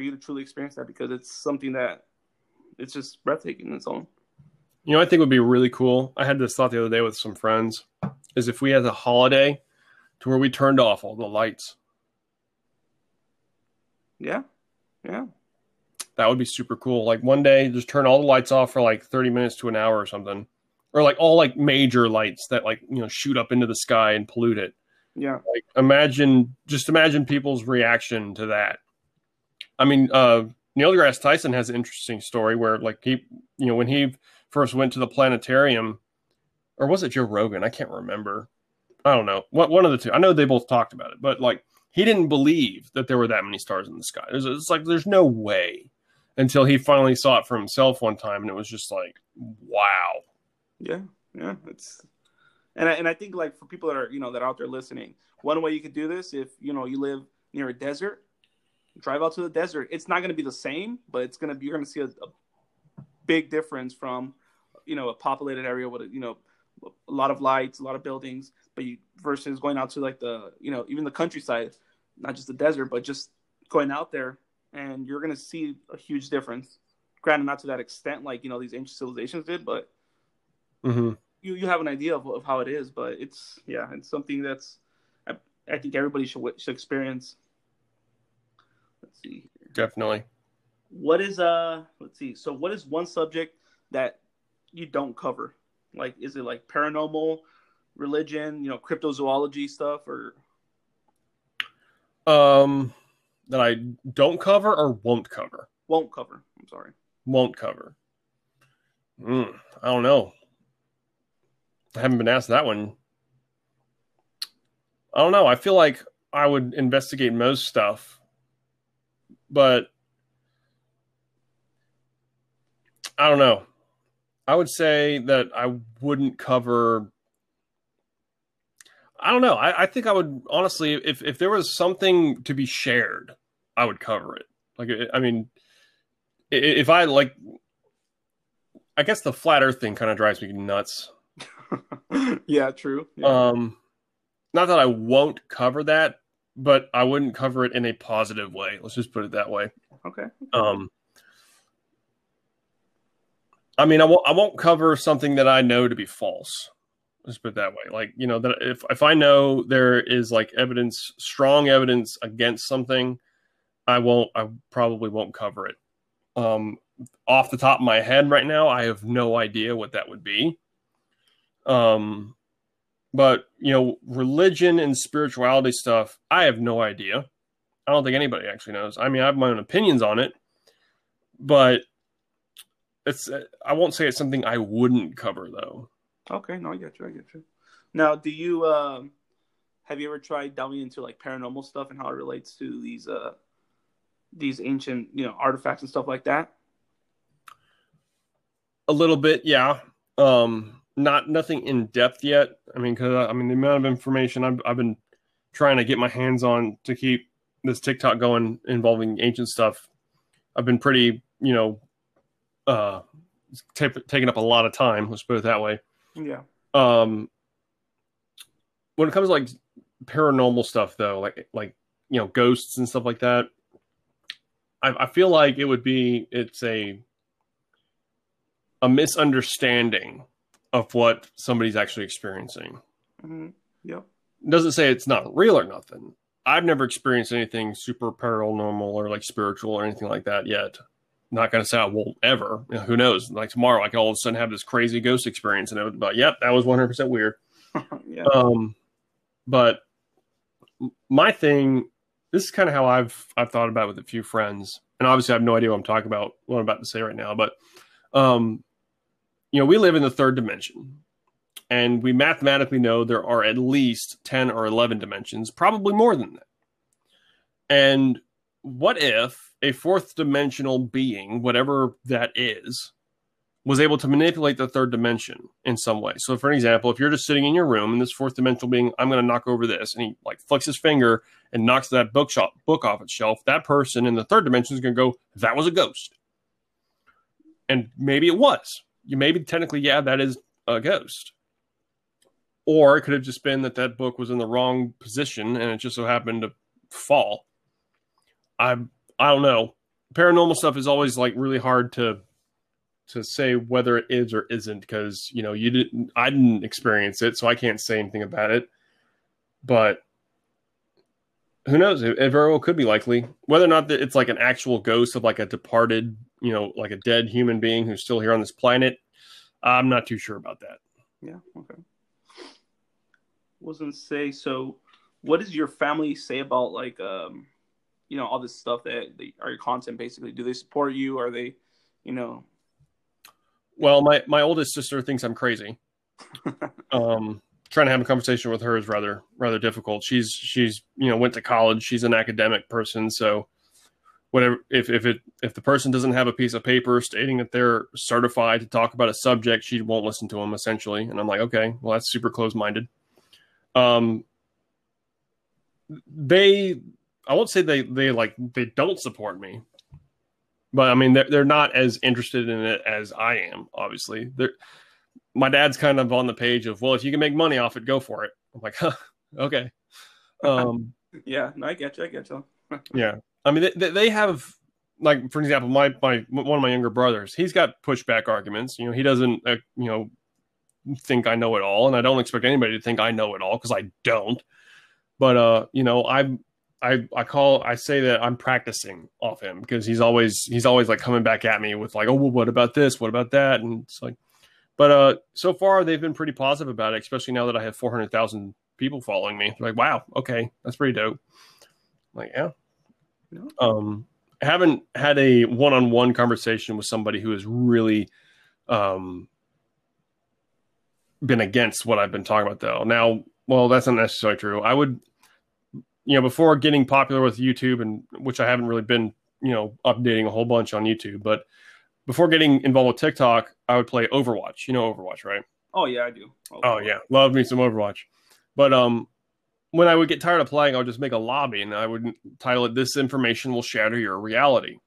for you to truly experience that because it's something that it's just breathtaking in its own. You know, I think would be really cool. I had this thought the other day with some friends is if we had a holiday to where we turned off all the lights. Yeah, yeah, That would be super cool. Like one day, just turn all the lights off for like 30 minutes to an hour or something. Or like all like major lights that like, you know, shoot up into the sky and pollute it. yeah, Like imagine, just imagine people's reaction to that. I mean, uh, Neil deGrasse Tyson has an interesting story where like he, you know, when he first went to the planetarium, or was it Joe Rogan? I can't remember. I don't know. What one of the two? I know they both talked about it, but like he didn't believe that there were that many stars in the sky. It's, like there's no way until he finally saw it for himself one time, and it was just like, wow. Yeah, yeah, it's and I, and I think like for people that are you know that are out there listening, one way you could do this if you know you live near a desert, drive out to the desert. It's not going to be the same, but it's going to be you're going to see a, a big difference from you know a populated area with a, you know a lot of lights, a lot of buildings, but you versus going out to like the you know even the countryside, not just the desert, but just going out there and you're going to see a huge difference. Granted, not to that extent, like you know these ancient civilizations did, but mm-hmm. you you have an idea of, of how it is. But it's yeah, it's something that's I, I think everybody should should experience. Let's see. Definitely. What is uh? Let's see. So, what is one subject that you don't cover? Like, is it like paranormal, religion, you know, cryptozoology stuff, or? Um, that I don't cover or won't cover? Won't cover. I'm sorry. Won't cover. Mm, I don't know. I haven't been asked that one. I don't know. I feel like I would investigate most stuff, but I don't know. I would say that I wouldn't cover. I don't know. I, I think I would honestly, if if there was something to be shared, I would cover it. Like, I mean, if I like, I guess the flat Earth thing kind of drives me nuts. yeah, true. Yeah. Um, not that I won't cover that, but I wouldn't cover it in a positive way. Let's just put it that way. Okay. Um, I mean, I won't. I won't cover something that I know to be false. Let's put it that way. Like you know that if if I know there is like evidence, strong evidence against something, I won't. I probably won't cover it. Um, off the top of my head right now, I have no idea what that would be. Um, but you know, religion and spirituality stuff, I have no idea. I don't think anybody actually knows. I mean, I have my own opinions on it, but it's. I won't say it's something I wouldn't cover though. Okay, no, I get you. I get you. Now, do you um, have you ever tried delving into like paranormal stuff and how it relates to these uh these ancient you know artifacts and stuff like that? A little bit, yeah. Um, not nothing in depth yet. I mean, because I mean the amount of information I've I've been trying to get my hands on to keep this TikTok going involving ancient stuff. I've been pretty, you know, uh, t- taking up a lot of time. Let's put it that way. Yeah. Um, when it comes to like paranormal stuff, though, like like you know ghosts and stuff like that, I, I feel like it would be it's a a misunderstanding of what somebody's actually experiencing. Mm-hmm. Yep. doesn't say it's not real or nothing. I've never experienced anything super paranormal or like spiritual or anything like that yet. Not going to say I won't ever. You know, who knows? Like tomorrow, I could all of a sudden have this crazy ghost experience, and it would be like, "Yep, that was one hundred percent weird." yeah. Um, but my thing this is kind of how I've I've thought about it with a few friends, and obviously I have no idea what I'm talking about, what I'm about to say right now. But, um, you know, we live in the third dimension, and we mathematically know there are at least ten or eleven dimensions, probably more than that. And what if a fourth dimensional being, whatever that is, was able to manipulate the third dimension in some way. So, for an example, if you're just sitting in your room and this fourth dimensional being, I'm going to knock over this, and he like flicks his finger and knocks that bookshop book off its shelf, that person in the third dimension is going to go, "That was a ghost," and maybe it was. You maybe technically, yeah, that is a ghost. Or it could have just been that that book was in the wrong position and it just so happened to fall. I I don't know. Paranormal stuff is always like really hard to to say whether it is or isn't because you know you didn't I didn't experience it, so I can't say anything about it. But who knows? It, it very well could be likely. Whether or not that it's like an actual ghost of like a departed, you know, like a dead human being who's still here on this planet, I'm not too sure about that. Yeah. Okay. Wasn't say so. What does your family say about like um, you know, all this stuff that they, are your content basically? Do they support you? Are they, you know, well, my my oldest sister thinks I'm crazy. um, trying to have a conversation with her is rather rather difficult. She's she's you know went to college. She's an academic person, so whatever if if it if the person doesn't have a piece of paper stating that they're certified to talk about a subject, she won't listen to them essentially. And I'm like, okay, well that's super close minded. Um, they I won't say they they like they don't support me, but I mean they're they're not as interested in it as I am. Obviously, they're my dad's kind of on the page of well, if you can make money off it, go for it. I'm like, huh, okay. Um, yeah, no, I get you. I get you. yeah, I mean they, they have like for example, my my one of my younger brothers, he's got pushback arguments. You know, he doesn't uh, you know think I know it all, and I don't expect anybody to think I know it all because I don't. But uh, you know, I'm I I call I say that I'm practicing off him because he's always he's always like coming back at me with like, oh well, what about this? What about that? And it's like, but uh, so far they've been pretty positive about it, especially now that I have four hundred thousand people following me. They're like, wow, okay, that's pretty dope. I'm like, yeah. Um, I haven't had a one-on-one conversation with somebody who has really um been against what I've been talking about though. Now, well, that's not necessarily true. I would you know, before getting popular with YouTube, and which I haven't really been, you know, updating a whole bunch on YouTube, but before getting involved with TikTok, I would play Overwatch. You know Overwatch, right? Oh yeah, I do. Overwatch. Oh yeah, love me some Overwatch. But um, when I would get tired of playing, I would just make a lobby and I would title it "This information will shatter your reality,"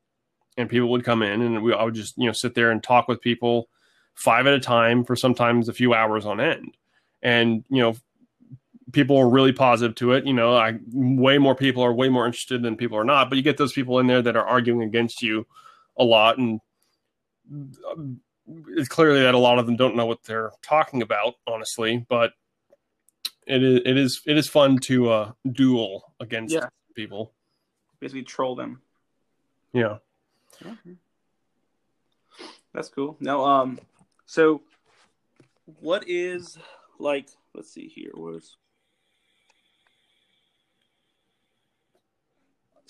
and people would come in and we, I would just you know sit there and talk with people five at a time for sometimes a few hours on end, and you know people are really positive to it. You know, I way more people are way more interested than people are not. But you get those people in there that are arguing against you a lot, and um, it's clearly that a lot of them don't know what they're talking about, honestly. But it is it is it is fun to uh, duel against yeah. people. Basically, troll them. Yeah. That's cool. Now, um, so what is like? Let's see here. Where's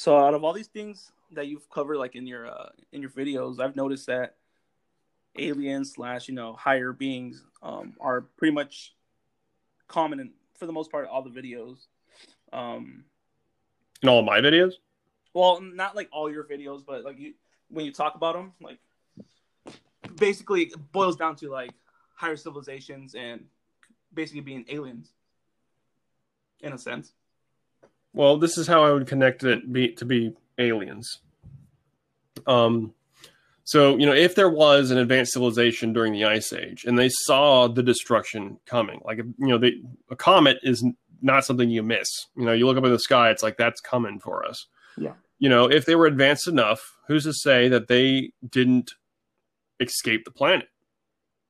So out of all these things that you've covered, like in your uh, in your videos, I've noticed that aliens slash you know higher beings um, are pretty much common in, for the most part all the videos. Um, in all of my videos. Well, not like all your videos, but like you when you talk about them, like basically it boils down to like higher civilizations and basically being aliens in a sense. Well, this is how I would connect it be, to be aliens. Um, so you know, if there was an advanced civilization during the ice age and they saw the destruction coming, like you know, they, a comet is not something you miss. You know, you look up in the sky, it's like that's coming for us. Yeah. You know, if they were advanced enough, who's to say that they didn't escape the planet?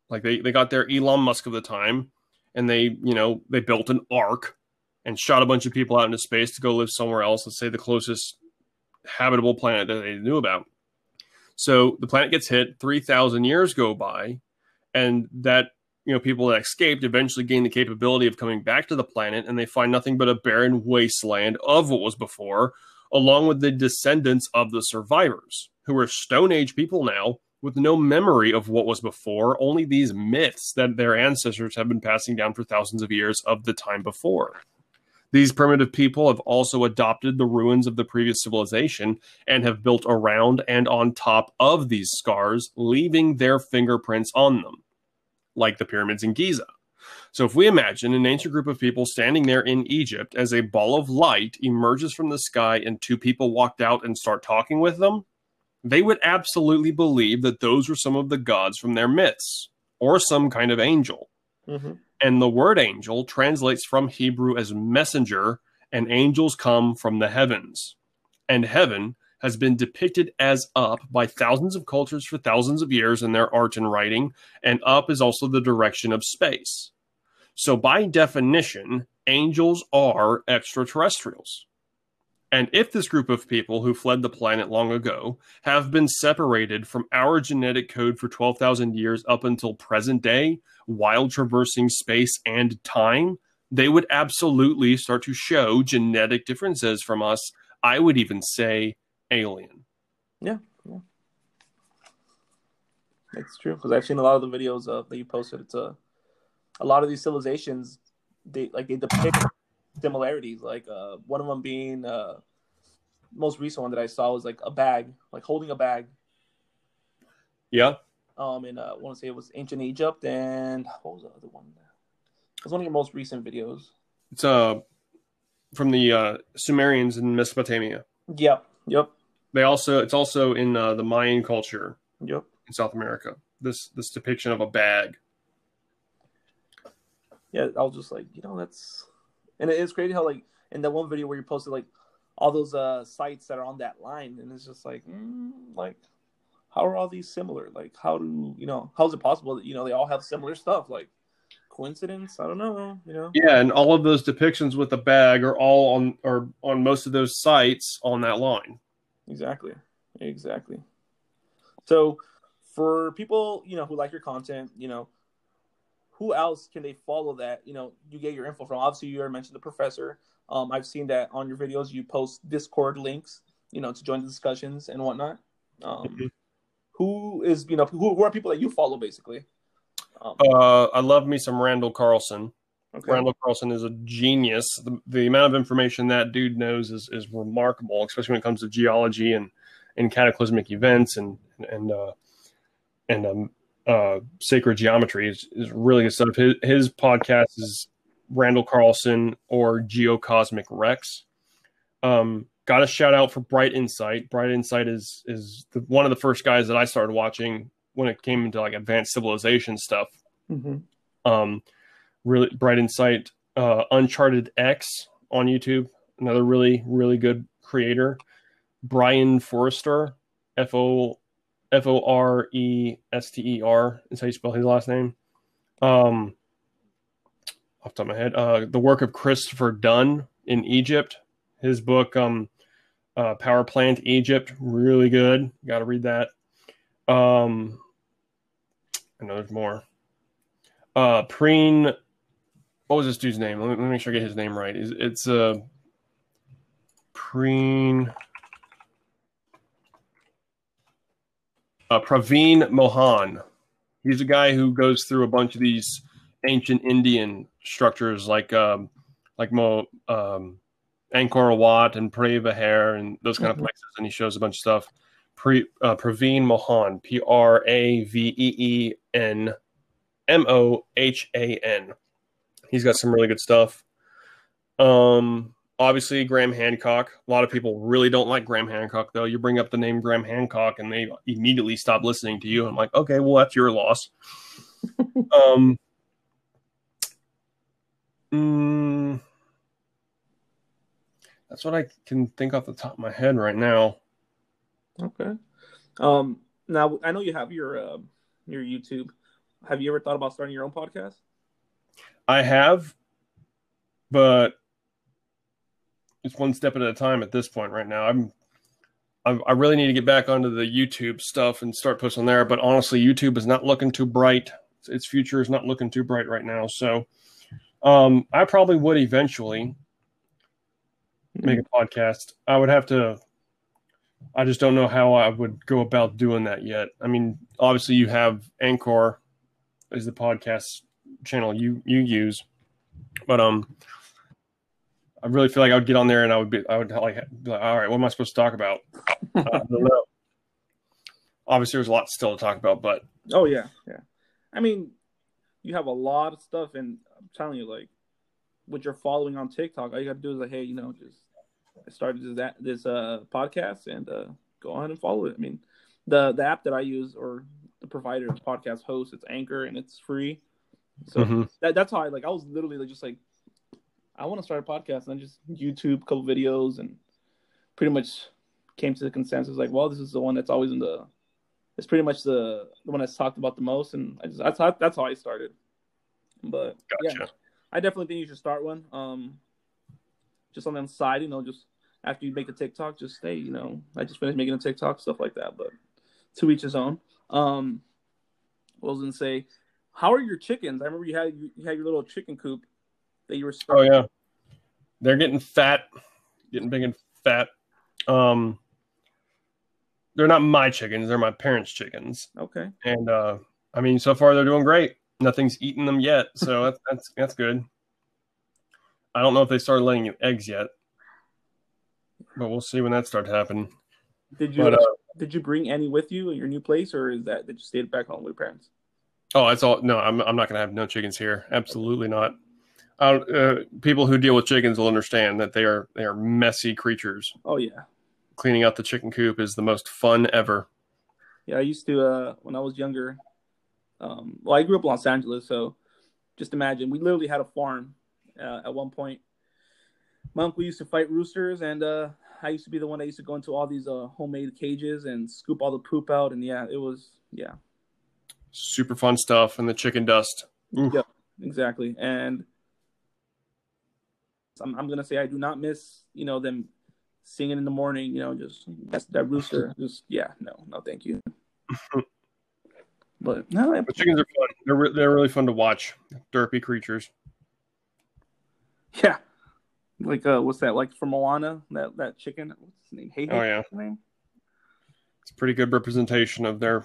Like they, they got their Elon Musk of the time and they, you know, they built an ark and shot a bunch of people out into space to go live somewhere else, let's say the closest habitable planet that they knew about. So the planet gets hit, 3,000 years go by, and that you know people that escaped eventually gain the capability of coming back to the planet and they find nothing but a barren wasteland of what was before along with the descendants of the survivors who are stone age people now with no memory of what was before only these myths that their ancestors have been passing down for thousands of years of the time before these primitive people have also adopted the ruins of the previous civilization and have built around and on top of these scars, leaving their fingerprints on them, like the pyramids in Giza. So, if we imagine an ancient group of people standing there in Egypt as a ball of light emerges from the sky and two people walked out and start talking with them, they would absolutely believe that those were some of the gods from their myths or some kind of angel. Mm-hmm. And the word angel translates from Hebrew as messenger, and angels come from the heavens. And heaven has been depicted as up by thousands of cultures for thousands of years in their art and writing, and up is also the direction of space. So, by definition, angels are extraterrestrials. And if this group of people who fled the planet long ago have been separated from our genetic code for 12,000 years up until present day, while traversing space and time, they would absolutely start to show genetic differences from us. I would even say alien. Yeah, yeah. It's true because I've seen a lot of the videos uh, that you posted. It's a, a lot of these civilizations they like they depict similarities. Like uh, one of them being uh, most recent one that I saw was like a bag, like holding a bag. Yeah. Um, and uh, I want to say it was ancient Egypt, and what was the other one? It was one of your most recent videos. It's uh from the uh, Sumerians in Mesopotamia. Yep. Yep. They also it's also in uh, the Mayan culture Yep. in South America. This this depiction of a bag. Yeah, I was just like, you know, that's and it is crazy how like in that one video where you posted like all those uh sites that are on that line, and it's just like, mm, like, how are all these similar? Like, how do you know? How is it possible that you know they all have similar stuff? Like, coincidence? I don't know. You know? Yeah, and all of those depictions with the bag are all on are on most of those sites on that line. Exactly. Exactly. So, for people you know who like your content, you know, who else can they follow that you know you get your info from? Obviously, you already mentioned the professor. Um, I've seen that on your videos. You post Discord links, you know, to join the discussions and whatnot. Um, Mhm. Who is you know who, who are people that you follow basically? Um, Uh, I love me some Randall Carlson. okay. Randall Carlson is a genius. The, the amount of information that dude knows is, is remarkable, especially when it comes to geology and, and cataclysmic events and and uh, and um, uh, sacred geometry is, is really good stuff. His, his podcast is Randall Carlson or Geocosmic Rex. Um, got a shout out for Bright Insight. Bright Insight is is the, one of the first guys that I started watching when it came into like advanced civilization stuff hmm um, really bright insight uh, uncharted x on youtube another really really good creator brian forrester f-o f-o-r-e-s-t-e-r is how you spell his last name. Um off the top of my head uh the work of christopher dunn in egypt. His book um uh, power plant egypt really good. Got to read that. Um i know there's more. Uh preen what was this dude's name? Let me, let me make sure i get his name right. It's, it's uh preen uh praveen mohan he's a guy who goes through a bunch of these ancient indian structures like um like mo um angkor wat and Preah Vihear and those kind Mhm. of places and he shows a bunch of stuff Pre, uh, Praveen Mohan, P R A V E E N M O H A N. He's got some really good stuff. Um, obviously Graham Hancock. A lot of people really don't like Graham Hancock, though. You bring up the name Graham Hancock, and they immediately stop listening to you. I'm like, okay, well that's your loss. um, mm, that's what I can think off the top of my head right now. Okay. Um. Now I know you have your uh, your YouTube. Have you ever thought about starting your own podcast? I have, but it's one step at a time at this point right now. I'm, I'm I really need to get back onto the YouTube stuff and start posting there. But honestly, YouTube is not looking too bright. Its future is not looking too bright right now. So, um, I probably would eventually make a podcast. I would have to. I just don't know how I would go about doing that yet. I mean, obviously, you have Anchor is the podcast channel you you use, but um, I really feel like I would get on there and I would be I would like, be like all right, what am I supposed to talk about? I don't know. Obviously, there's a lot still to talk about, but Oh yeah, yeah. I mean, you have a lot of stuff, and I'm telling you, like, with your following on TikTok, all you got to do is like, hey, you know, just I started this that this uh podcast, and uh go on and follow it. I mean, the the app that I use or the provider of podcast host, it's Anchor, and it's free. So Mhm. that, that's how I like. I was literally like, just like, I want to start a podcast, and I just YouTube a couple videos, and pretty much came to the consensus like, well, this is the one that's always in the it's pretty much the the one that's talked about the most, and I just that's how that's how I started. But gotcha. yeah, I definitely think you should start one. Um, just on the side, you know, just after you make a TikTok, just stay. You know, I just finished making a TikTok, stuff like that. But to each his own. Um, what was gonna say? How are your chickens? I remember you had you had your little chicken coop that you were. Oh yeah, they're getting fat, getting big and fat. Um, they're not my chickens; they're my parents' chickens. Okay. And uh, I mean, so far they're doing great. Nothing's eaten them yet, so that's that's that's good. I don't know if they started laying you eggs yet, but we'll see when that starts happening. Did you But, uh, did you bring any with you in your new place, or is that did you stayed back home with your parents? Oh, that's all. No, I'm I'm not going to have no chickens here. Absolutely not. Uh, uh, people who deal with chickens will understand that they are they are messy creatures. Oh yeah, Cleaning out the chicken coop is the most fun ever. yeah. I used to uh, when I was younger. Um, well, I grew up in Los Angeles, so just imagine we literally had a farm uh, at one point. My uncle used to fight roosters, and uh, I used to be the one that used to go into all these uh, homemade cages and scoop all the poop out. And yeah, it was yeah, Super fun stuff, and the chicken dust. Yep. exactly. And I'm, I'm gonna say I do not miss you know them singing in the morning. You know, just that's that rooster. Just yeah, no, no, thank you. But no, I- But chickens are fun. They're re- they're really fun to watch. Derpy creatures. yeah, like uh, what's that? Like from Moana, that that chicken. What's his name? Hey, Oh, yeah. name. It's a pretty good representation of their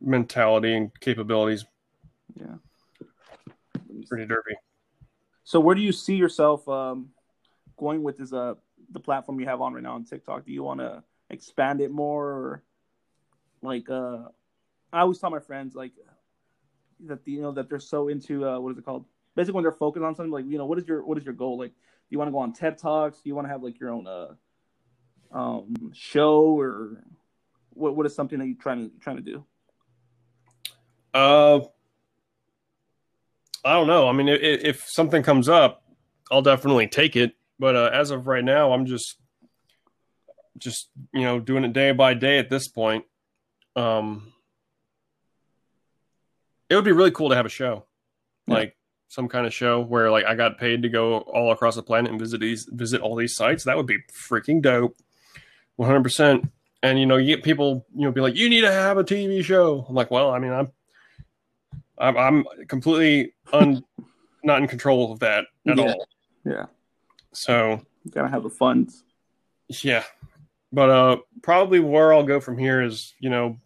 mentality and capabilities. Yeah. Let me see. Pretty derpy. So where do you see yourself um, going with this uh the platform you have on right now on TikTok? Do you want to expand it more or like uh I always tell my friends like that you know that they're so into uh what is it called? Basically when they're focused on something like you know what is your what is your goal? Like do you want to go on TED Talks? Do you want to have like your own uh um show or what what is something that you're trying to trying to do? Uh, I don't know. I mean, if, if something comes up, I'll definitely take it. But uh, as of right now, I'm just, just you know, doing it day by day at this point. Um, it would be really cool to have a show, Yeah. like some kind of show where like I got paid to go all across the planet and visit these, visit all these sites. That would be freaking dope, 100. percent And you know, you get people, you know, be like, you need to have a TV show. I'm like, well, I mean, I'm I'm, I'm completely un, not in control of that at Yeah. all. Yeah. So You gotta have the funds. yeah, but uh, probably where I'll go from here is you know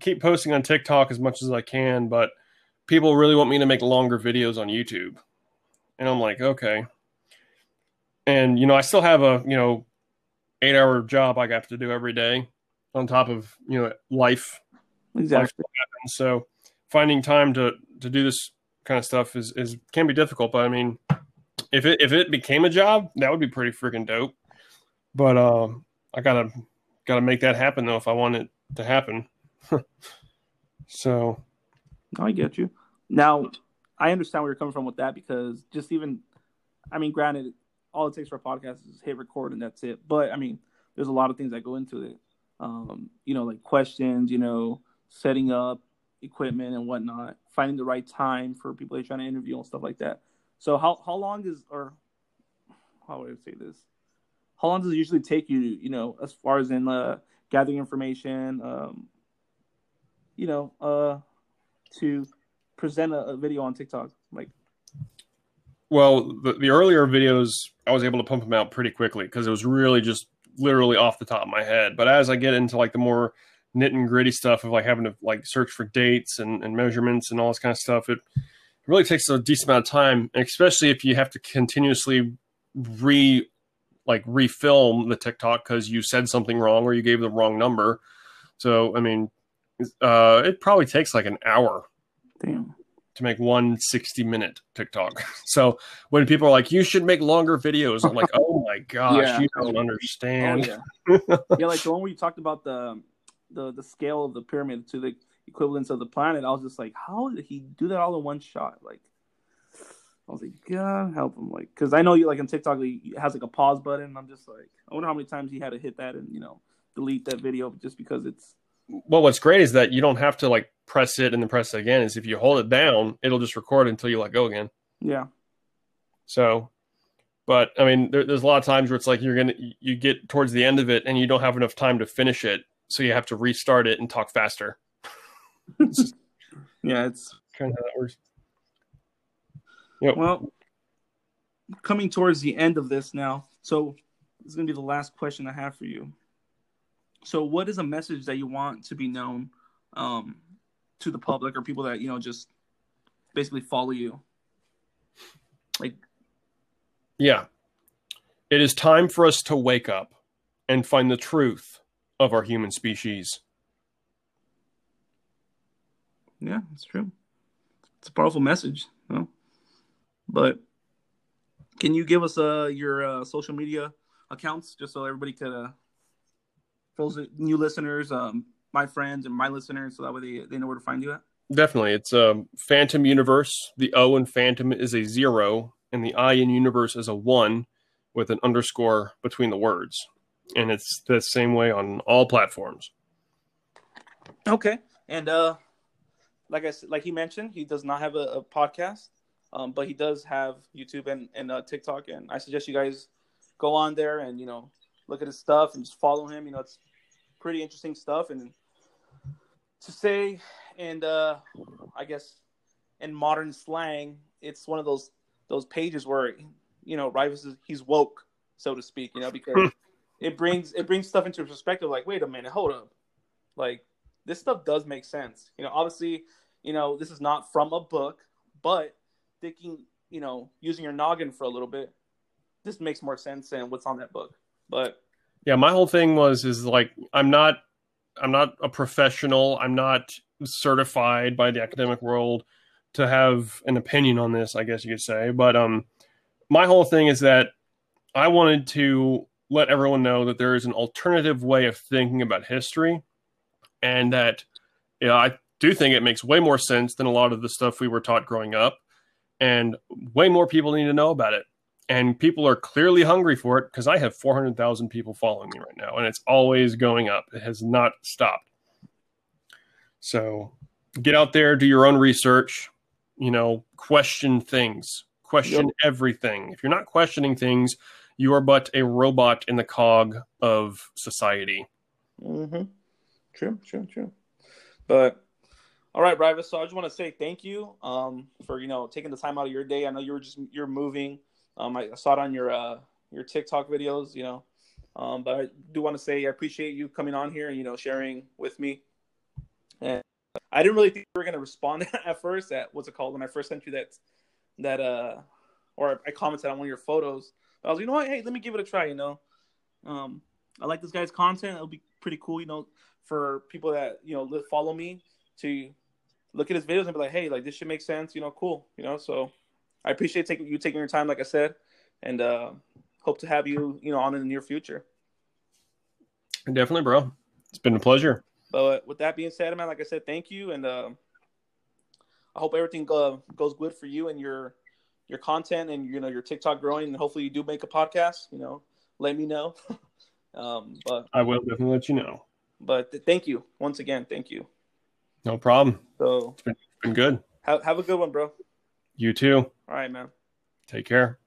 keep posting on TikTok as much as I can, but people really want me to make longer videos on YouTube, and I'm like, okay. And you know, I still have a you know eight hour job I got to do every day on top of you know life Exactly. And so finding time to to do this kind of stuff is is can be difficult but i mean if it if it became a job that would be pretty freaking dope but um i gotta gotta make that happen though if i want it to happen so I get you. Now, I understand where you're coming from with that because just even, I mean, granted, all it takes for a podcast is hit record and that's it. But I mean, there's a lot of things that go into it. Um, you know, like questions, you know, setting up equipment and whatnot, finding the right time for people you're trying to interview and stuff like that. So how how long is or how would I say this? How long does it usually take you, you know, as far as in uh, gathering information, um, you know, uh, to present a, a video on TikTok? Like, well the, the earlier videos i was able to pump them out pretty quickly because it was really just literally off the top of my head but as i get into like the more nit and gritty stuff of like having to like search for dates and, and measurements and all this kind of stuff it really takes a decent amount of time especially if you have to continuously re like refilm the tiktok because you said something wrong or you gave the wrong number so i mean uh, it probably takes like an hour damn. to make one 60 minute TikTok. So when people are like, you should make longer videos, I'm like, oh my gosh, Yeah. you don't Oh understand. yeah, yeah. Like the one we talked about the the the scale of the pyramid to the equivalence of the planet. I was just like, how did he do that all in one shot? Like, I was like, God help him, like, because I know you like on TikTok, he has like a pause button. And I'm just like, I wonder how many times he had to hit that and you know delete that video just because it's Well, what's great is that you don't have to like press it and then press it again. Is if you hold it down, it'll just record until you let go again. yeah, So, but I mean, there, there's a lot of times where it's like you're gonna you get towards the end of it and you don't have enough time to finish it, so you have to restart it and talk faster. yeah. It's Kind of how that works. Yep. Well, coming towards the end of this now, so this is going to be the last question I have for you. So, what is a message that you want to be known um, to the public or people that you know just basically follow you? Like, Yeah. It is time for us to wake up and find the truth of our human species. Yeah, it's true. It's a powerful message. You know? But can you give us uh, your uh, social media accounts just so everybody could, uh, for those new listeners, um, my friends and my listeners, so that way they, they know where to find you at? Definitely. It's um, Phantom Universe. The O in Phantom is a zero, and the I in Universe is a one with an underscore between the words. And it's the same way on all platforms. Okay. And uh, like I said, like he mentioned, he does not have a, a podcast, um, but he does have YouTube and, and uh, TikTok. And I suggest you guys go on there and, you know, look at his stuff and just follow him. You know, it's pretty interesting stuff. And to say, and uh, I guess in modern slang, it's one of those those pages where you know Rivas is he's woke, so to speak. You know, because it brings it brings stuff into perspective. Like, wait a minute, hold up, like this stuff does make sense. You know, obviously, you know this is not from a book, but thinking, you know, using your noggin for a little bit, this makes more sense than what's on that book. But yeah, my whole thing was is like I'm not I'm not a professional. I'm not certified by the academic world to have an opinion on this, I guess you could say. But um, my whole thing is that I wanted to let everyone know that there is an alternative way of thinking about history, and that you know, I do think it makes way more sense than a lot of the stuff we were taught growing up, and way more people need to know about it. And people are clearly hungry for it because I have 400,000 people following me right now, and it's always going up. It has not stopped. So get out there, do your own research, you know, question things, question yep. everything. If you're not questioning things, you are but a robot in the cog of society. Mm-hmm. True, true, true. But all right, Rivas. So I just want to say thank you um, for you know taking the time out of your day. I know you were just you're moving. Um, I saw it on your uh, your TikTok videos. You know, um, but I do want to say I appreciate you coming on here and you know sharing with me. And I didn't really think you were gonna respond at first. At what's it called when I first sent you that that uh or I commented on one of your photos. I was, you know what? Hey, let me give it a try. You know, um, I like this guy's content. It'll be pretty cool. You know, for people that you know follow me to look at his videos and be like, hey, like this should make sense. You know, cool. You know, so I appreciate taking you taking your time, like I said, and uh, hope to have you, you know, on in the near future. Definitely, bro. It's been a pleasure. But with that being said, man, like I said, thank you, and uh, I hope everything go, goes good for you and your your content and you know your TikTok growing, and hopefully you do make a podcast. You know, let me know. um, but I will definitely let you know. But th- thank you once again. Thank you. No problem. So it's been, it's been good. Have have a good one, bro. You too. All right, man. Take care.